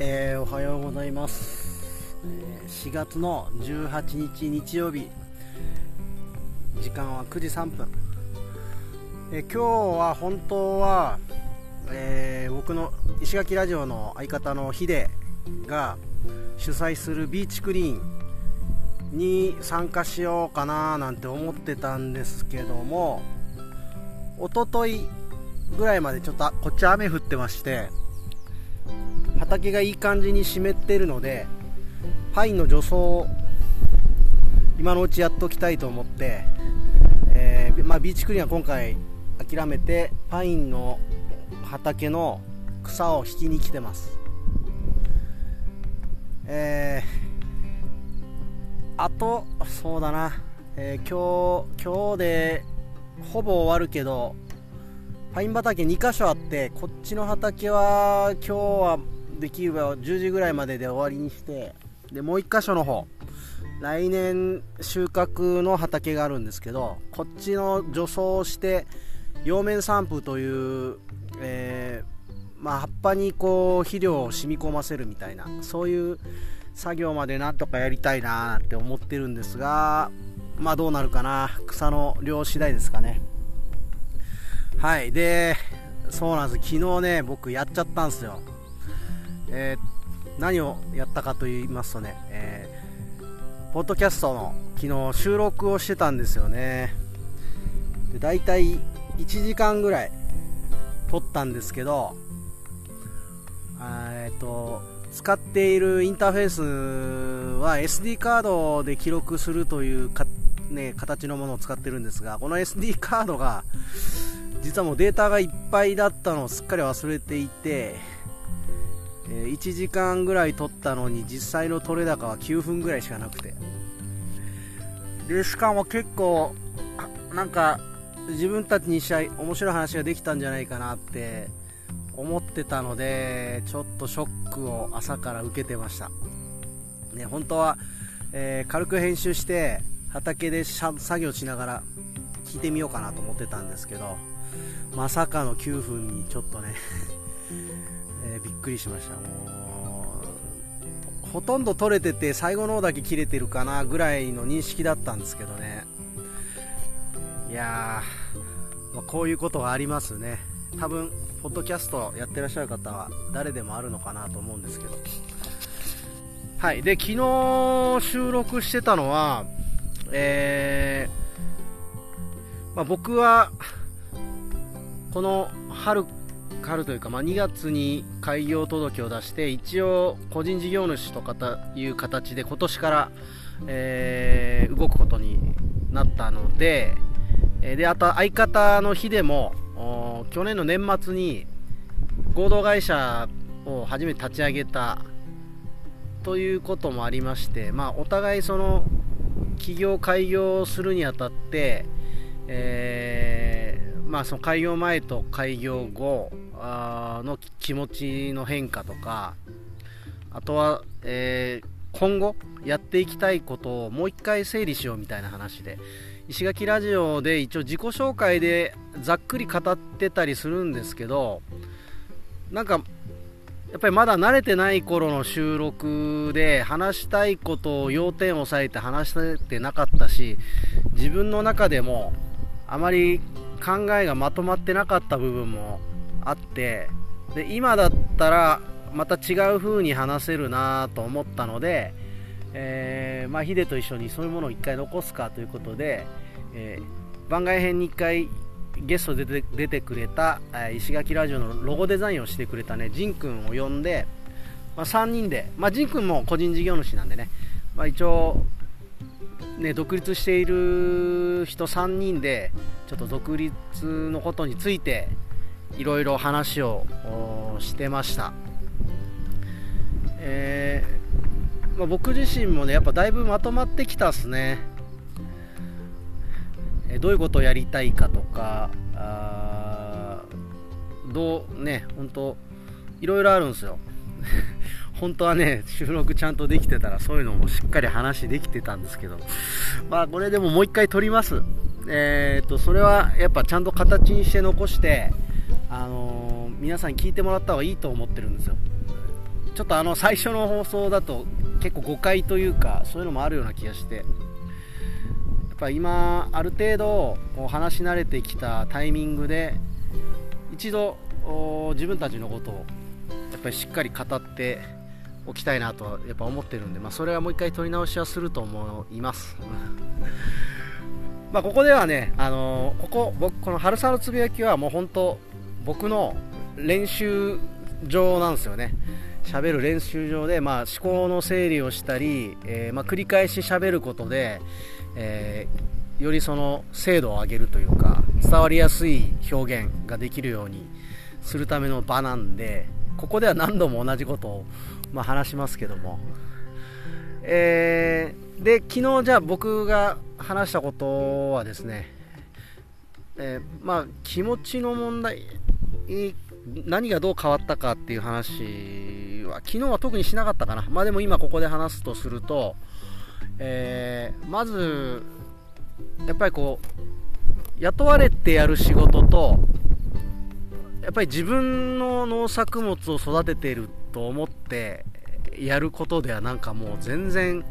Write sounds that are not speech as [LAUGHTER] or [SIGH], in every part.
えー、おはようございます、えー、4月の18日日曜日。時間は9時3分、えー、今日は本当は、え僕の石垣ラジオの相方のヒデが主催するビーチクリーンに参加しようかななんて思ってたんですけどもおとといぐらいまでちょっとこっち雨降ってまして畑がいい感じに湿ってるのでパインの除草を今のうちやっときたいと思って、えー、まあ、ビーチクリーンは今回諦めてパインの畑の草を引きに来てます。えー、あとそうだな、えー、今日今日でほぼ終わるけどパイン畑2箇所あってこっちの畑は今日はできれば10時ぐらいまでで終わりにしてでもう1箇所の方来年収穫の畑があるんですけどこっちの除草をして葉面散布という、えー、まあ、葉っぱにこう肥料を染み込ませるみたいなそういう作業までなんとかやりたいなって思ってるんですがまあどうなるかな草の量次第ですかね。はいでそうなんです。昨日ね僕やっちゃったんですよ。えー、何をやったかと言いますとね、えー、ポッドキャストの昨日収録をしてたんですよね。で大体1時間ぐらい撮ったんですけどえっと使っているインターフェースは SD カードで記録するというか、ね、形のものを使ってるんですがこの SD カードが実はもうデータがいっぱいだったのをすっかり忘れていてえ1時間ぐらい撮ったのに実際の撮れ高は9分ぐらいしかなくて。でしかも結構なんか自分たちにしゃ面白い話ができたんじゃないかなって思ってたのでちょっとショックを朝から受けてました。ね本当は、えー、軽く編集して畑で作業しながら聞いてみようかなと思ってたんですけどまさかの9分にちょっとね。えー、びっくりしました。もうほとんど取れてて最後の方だけ切れてるかなぐらいの認識だったんですけどね。いやー、まあ、こういうことがありますね。多分ポッドキャストやってらっしゃる方は誰でもあるのかなと思うんですけど。はい。で昨日収録してたのはえー、まあ、僕はこの春春というか、まあ、2月に開業届を出して一応個人事業主とかいう形で今年から、えー、動くことになったのでであと相方の日でも去年の年末に合同会社を初めて立ち上げたということもありまして、まあ、お互いその起業開業するにあたって、えーまあ、その開業前と開業後の気持ちの変化とかあとは、えー、今後やっていきたいことをもう一回整理しようみたいな話で石垣ラジオで一応自己紹介でざっくり語ってたりするんですけどなんかやっぱりまだ慣れてない頃の収録で話したいことを要点を押さえて話しててなかったし自分の中でもあまり考えがまとまってなかった部分もあってで今だったらまた違う風に話せるなと思ったので、えー、まあ、ヒデと一緒にそういうものを1回残すかということで、えー、番外編に1回ゲストで出てくれた、石垣ラジオのロゴデザインをしてくれたねジン君を呼んで、まあ、3人で、まあ、ジン君も個人事業主なんでね、まあ、一応ね、独立している人3人でちょっと独立のことについていろいろ話をしてました、えー、まあ、僕自身もねやっぱだいぶまとまってきたっすね、えどういうことをやりたいかとかあどうね本当いろいろあるんですよ。[LAUGHS] 本当はね収録ちゃんとできてたらそういうのもしっかり話できてたんですけど。まあこれでももう一回撮ります。えー、っとそれはやっぱちゃんと形にして残してあのー、皆さんに聞いてもらった方がいいと思ってるんですよ。ちょっとあの最初の放送だと結構誤解というかそういうのもあるような気がして。やっぱ今ある程度こう話し慣れてきたタイミングで一度自分たちのことをやっぱりしっかり語っておきたいなとやっぱ思ってるんで、まあ、それはもう一回取り直しはすると思います。まあここではね、あのー、ここ僕この春雨のつぶやきはもう本当僕の練習場なんですよね。喋る練習場で、まあ、思考の整理をしたり、えー、まあ、繰り返し喋ることで、えー、よりその精度を上げるというか伝わりやすい表現ができるようにするための場なんでここでは何度も同じことを、まあ、話しますけども、えー、で昨日じゃあ僕が話したことはですね、えー、まあ気持ちの問題何がどう変わったかっていう話は昨日は特にしなかったかな、まあ、でも今ここで話すとすると、えー、まずやっぱりこう雇われてやる仕事とやっぱり自分の農作物を育てていると思ってやることではなんかもう全然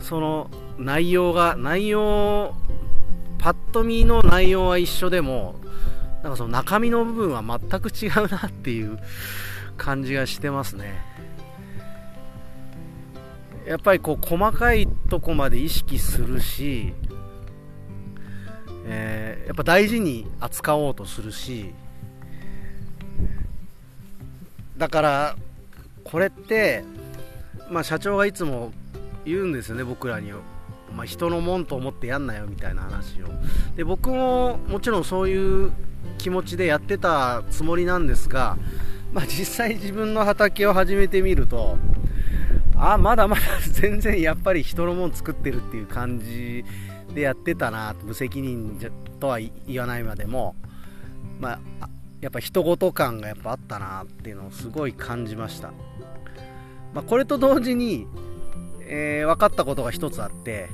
その内容が内容パッと見の内容は一緒でもなんかその中身の部分は全く違うなっていう感じがしてますね。やっぱりこう細かいとこまで意識するし、えー、やっぱ大事に扱おうとするしだからこれってまあ社長がいつも言うんですよね僕らに。まあ、人のもんと思ってやんなよみたいな話を。で僕ももちろんそういう気持ちでやってたつもりなんですが、まあ、実際自分の畑を始めてみるとあまだまだ [LAUGHS] 全然やっぱり人のもん作ってるっていう感じでやってたな無責任とは言わないまでも、まあ、やっぱ人事感がやっぱあったなっていうのをすごい感じました、まあ、これと同時に、えー、分かったことが一つあって、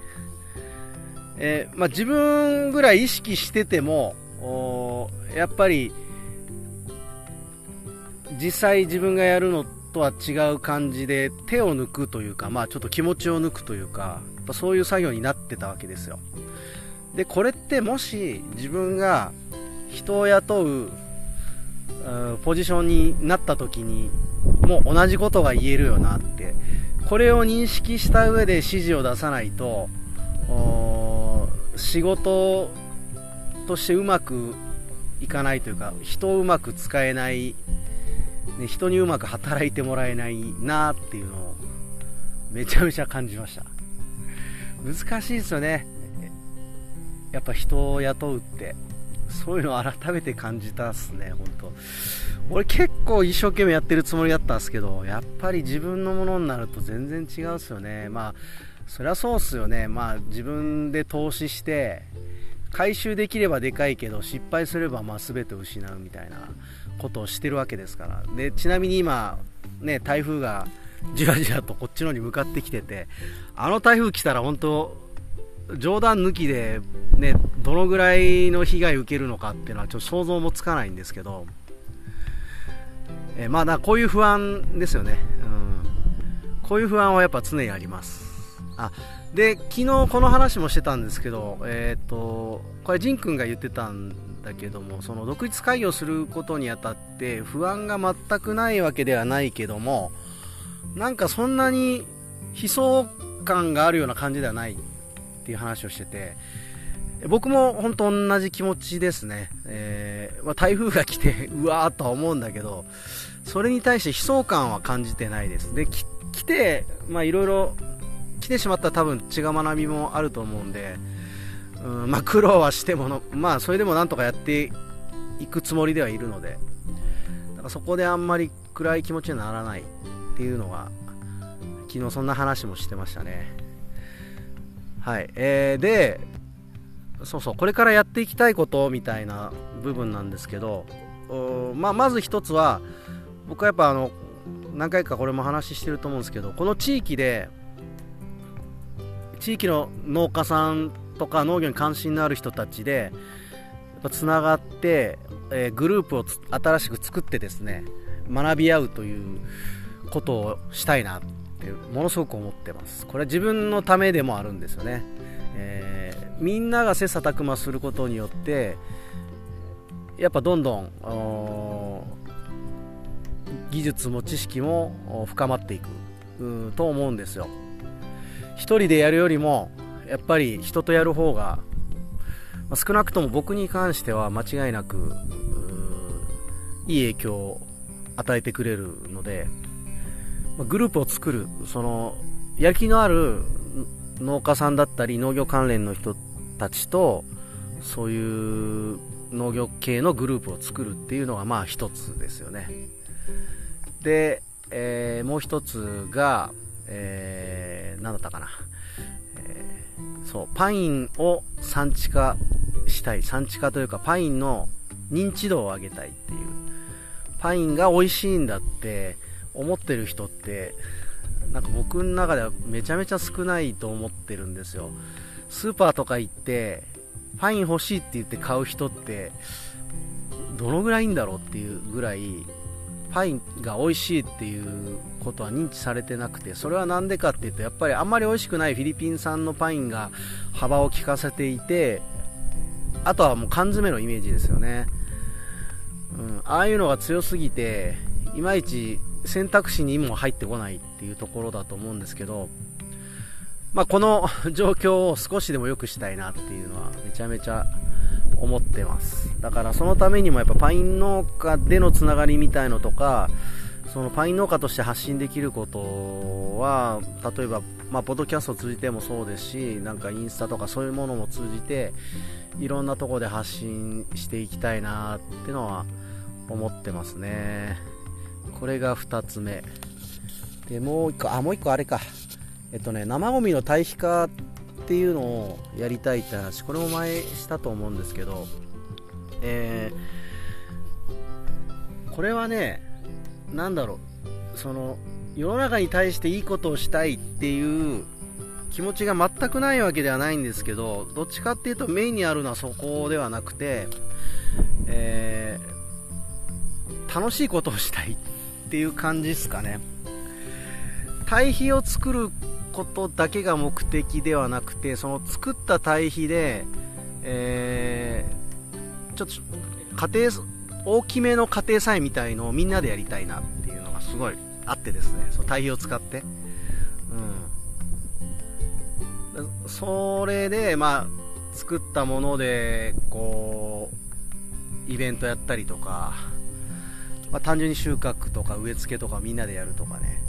えー、まあ、自分ぐらい意識しててもやっぱり実際自分がやるのとは違う感じで手を抜くというか、まあちょっと気持ちを抜くというか、そういう作業になってたわけですよ。で、これってもし自分が人を雇うポジションになった時にもう同じことが言えるよなって、これを認識した上で指示を出さないと、仕事としてうまくいかないというか人をうまく使えない、ね、人にうまく働いてもらえないなっていうのをめちゃめちゃ感じました。難しいですよね。やっぱ人を雇うってそういうのを改めて感じたっすね本当。俺結構一生懸命やってるつもりだったんですけどやっぱり自分のものになると全然違うっすよね。まあそりゃそうっすよね。まあ自分で投資して回収できればでかいけど失敗すればまあ全て失うみたいなことをしてるわけですから。でちなみに今、ね、台風がじわじわとこっちのに向かってきててあの台風来たら本当冗談抜きで、ね、どのぐらいの被害受けるのかっていうのはちょっと想像もつかないんですけど、えまあだこういう不安ですよね、うん、こういう不安はやっぱ常にあります。あで昨日この話もしてたんですけど、えーと、これ仁君が言ってたんだけどもその独立開業することにあたって不安が全くないわけではないけどもなんかそんなに悲壮感があるような感じではないっていう話をしてて僕も本当同じ気持ちですね、えー、まあ、台風が来て [LAUGHS] うわーとは思うんだけどそれに対して悲壮感は感じてないですで来てまあいろいろ来てしまったら多分血が学びもあると思うんで、うんまあ、苦労はしてもの、まあ、それでもなんとかやっていくつもりではいるので、だからそこであんまり暗い気持ちにならないっていうのは、昨日そんな話もしてましたね。はい。えー、で、そうそう、これからやっていきたいことみたいな部分なんですけど、まあ、まず一つは、僕はやっぱあの、何回かこれも話してると思うんですけど、この地域で、地域の農家さんとか農業に関心のある人たちでつながって、えー、グループを新しく作ってですね学び合うということをしたいなってものすごく思ってます。これは自分のためでもあるんですよね、えー、みんなが切磋琢磨することによってやっぱどんどん技術も知識も深まっていくと思うんですよ。一人でやるよりもやっぱり人とやる方が少なくとも僕に関しては間違いなくいい影響を与えてくれるのでグループを作るそのやる気のある農家さんだったり農業関連の人たちとそういう農業系のグループを作るっていうのがまあ一つですよね。で、えー、もう一つが、えー、何だったかな、えー、そうパインを産地化したい。産地化というかパインの認知度を上げたいっていう。パインが美味しいんだって思ってる人ってなんか僕の中ではめちゃめちゃ少ないと思ってるんですよ。スーパーとか行ってパイン欲しいって言って買う人ってどのぐらいいんだろうっていうぐらいパインが美味しいっていうことは認知されてなくてそれは何でかっていうとやっぱりあんまり美味しくないフィリピン産のパインが幅を利かせていてあとはもう缶詰のイメージですよね、うん、ああいうのが強すぎていまいち選択肢にも入ってこないっていうところだと思うんですけど、まあ、この状況を少しでも良くしたいなっていうのはめちゃめちゃ思ってます。だからそのためにもやっぱパイン農家でのつながりみたいのとかそのパイン農家として発信できることは例えば、まあ、ポッドキャストを通じてもそうですしなんかインスタとかそういうものも通じていろんなとこで発信していきたいなってのは思ってますね。これが2つ目。でもう1個あもう1個あれか。えっとね生ゴミの堆肥化っていうのをやりたいって話これも前したと思うんですけどえー、これはね何だろうその世の中に対していいことをしたいっていう気持ちが全くないわけではないんですけどどっちかっていうとメインにあるのはそこではなくて、えー、楽しいことをしたいっていう感じですかね。堆肥を作ることだけが目的ではなくてその作った堆肥で、えー、ちょっと家庭大きめの家庭菜みたいのをみんなでやりたいなっていうのがすごいあってですねその堆肥を使って、うん、それでまあ作ったものでこうイベントやったりとかまあ、単純に収穫とか植え付けとかみんなでやるとかね。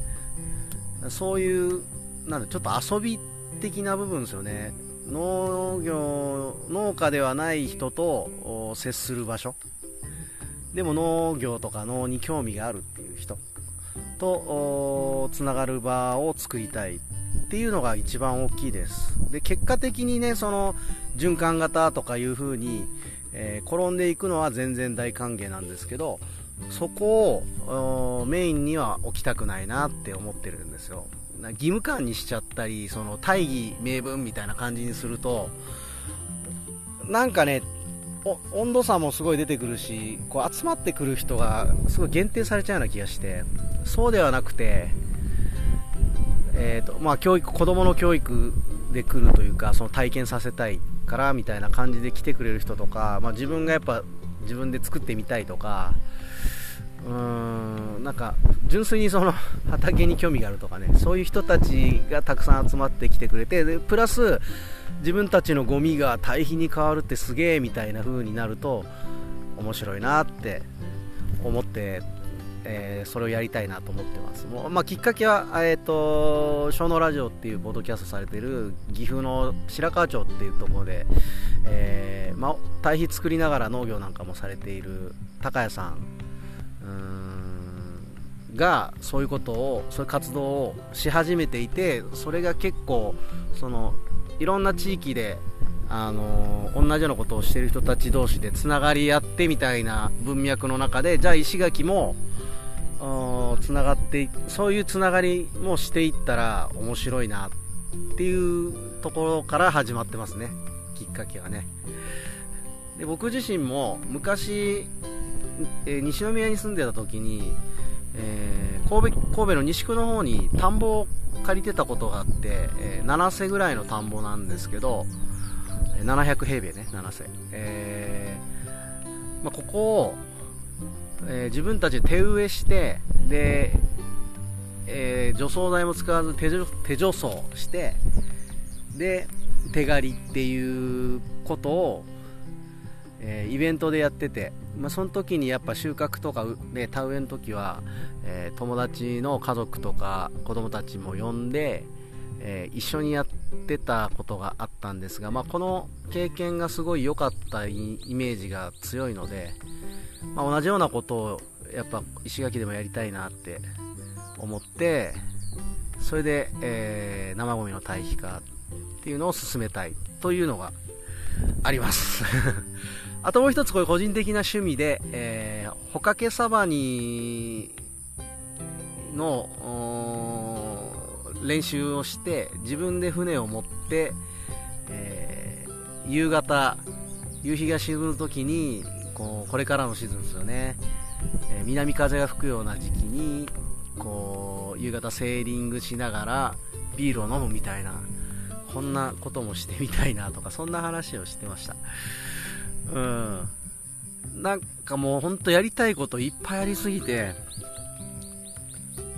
そういうなんちょっと遊び的な部分ですよね。農業農家ではない人と接する場所。でも農業とか農に興味があるっていう人。とつながる場を作りたいっていうのが一番大きいです。で結果的にねその循環型とかいう風に、えー、転んでいくのは全然大歓迎なんですけどそこをメインには置きたくないなって思ってるんですよ。な義務感にしちゃったりその大義名分みたいな感じにするとなんかね温度差もすごい出てくるしこう集まってくる人がすごい限定されちゃうような気がしてそうではなくて、えーとまあ、教育子供の教育で来るというかその体験させたいからみたいな感じで来てくれる人とか、まあ、自分がやっぱ自分で作ってみたいとかうーんなんか純粋にその [LAUGHS] 畑に興味があるとかねそういう人たちがたくさん集まってきてくれてでプラス自分たちのゴミが堆肥に変わるってすげえみたいな風になると面白いなって思って、えー、それをやりたいなと思ってます。もう、まあ、きっかけは、えーと、小野ラジオっていうポッドキャストされてる岐阜の白川町っていうところで、えーまあ、堆肥作りながら農業なんかもされている高谷さんがそういうことをそういう活動をし始めていてそれが結構そのいろんな地域であの同じようなことをしてる人たち同士でつながり合ってみたいな文脈の中でじゃあ石垣もつながってそういうつながりもしていったら面白いなっていうところから始まってますね。きっかけはね。で僕自身も昔、え、西宮に住んでた時にえー、神戸神戸の西区の方に田んぼを借りてたことがあって、えー、7世ぐらいの田んぼなんですけど700平米ね7世、えーまあ、ここを、え、自分たちで手植えしてで、え、除草剤も使わず手手除草してで手刈りっていうことを、えー、イベントでやっててまあ、その時にやっぱ収穫とか、ね、田植えの時は、えー、友達の家族とか子供たちも呼んで、えー、一緒にやってたことがあったんですが、まあ、この経験がすごい良かったイメージが強いので、まあ、同じようなことをやっぱ石垣でもやりたいなって思ってそれで、えー、生ゴミの堆肥化っていうのを進めたいというのがあります。あともう一つこれ個人的な趣味で、えー、ホカケサバニの練習をして自分で船を持って、えー、夕方夕日が沈む時にこうこれからのシーズンですよね、えー、南風が吹くような時期にこう夕方セーリングしながらビールを飲むみたいなこんなこともしてみたいなとかそんな話をしてました。うん。なんかもうほんとやりたいこといっぱいありすぎて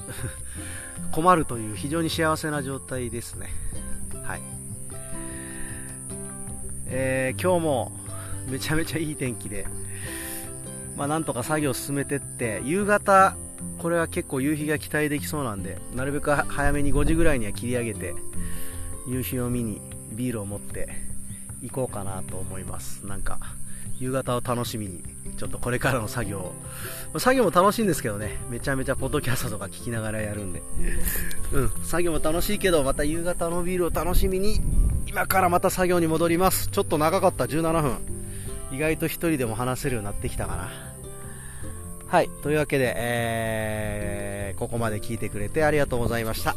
[LAUGHS] 困るという非常に幸せな状態ですね。はい。えー、今日もめちゃめちゃいい天気で、まあなんとか作業進めてって、夕方、これは結構夕日が期待できそうなんで、なるべく早めに5時ぐらいには切り上げて、夕日を見にビールを持って行こうかなと思います。なんか、夕方を楽しみに、ちょっとこれからの作業作業も楽しいんですけどね、めちゃめちゃポッドキャストとか聞きながらやるんで。[LAUGHS] うん、作業も楽しいけど、また夕方のビールを楽しみに、今からまた作業に戻ります。ちょっと長かった、17分。意外と1人でも話せるようになってきたかな。はい、というわけで、えー、ここまで聞いてくれてありがとうございました。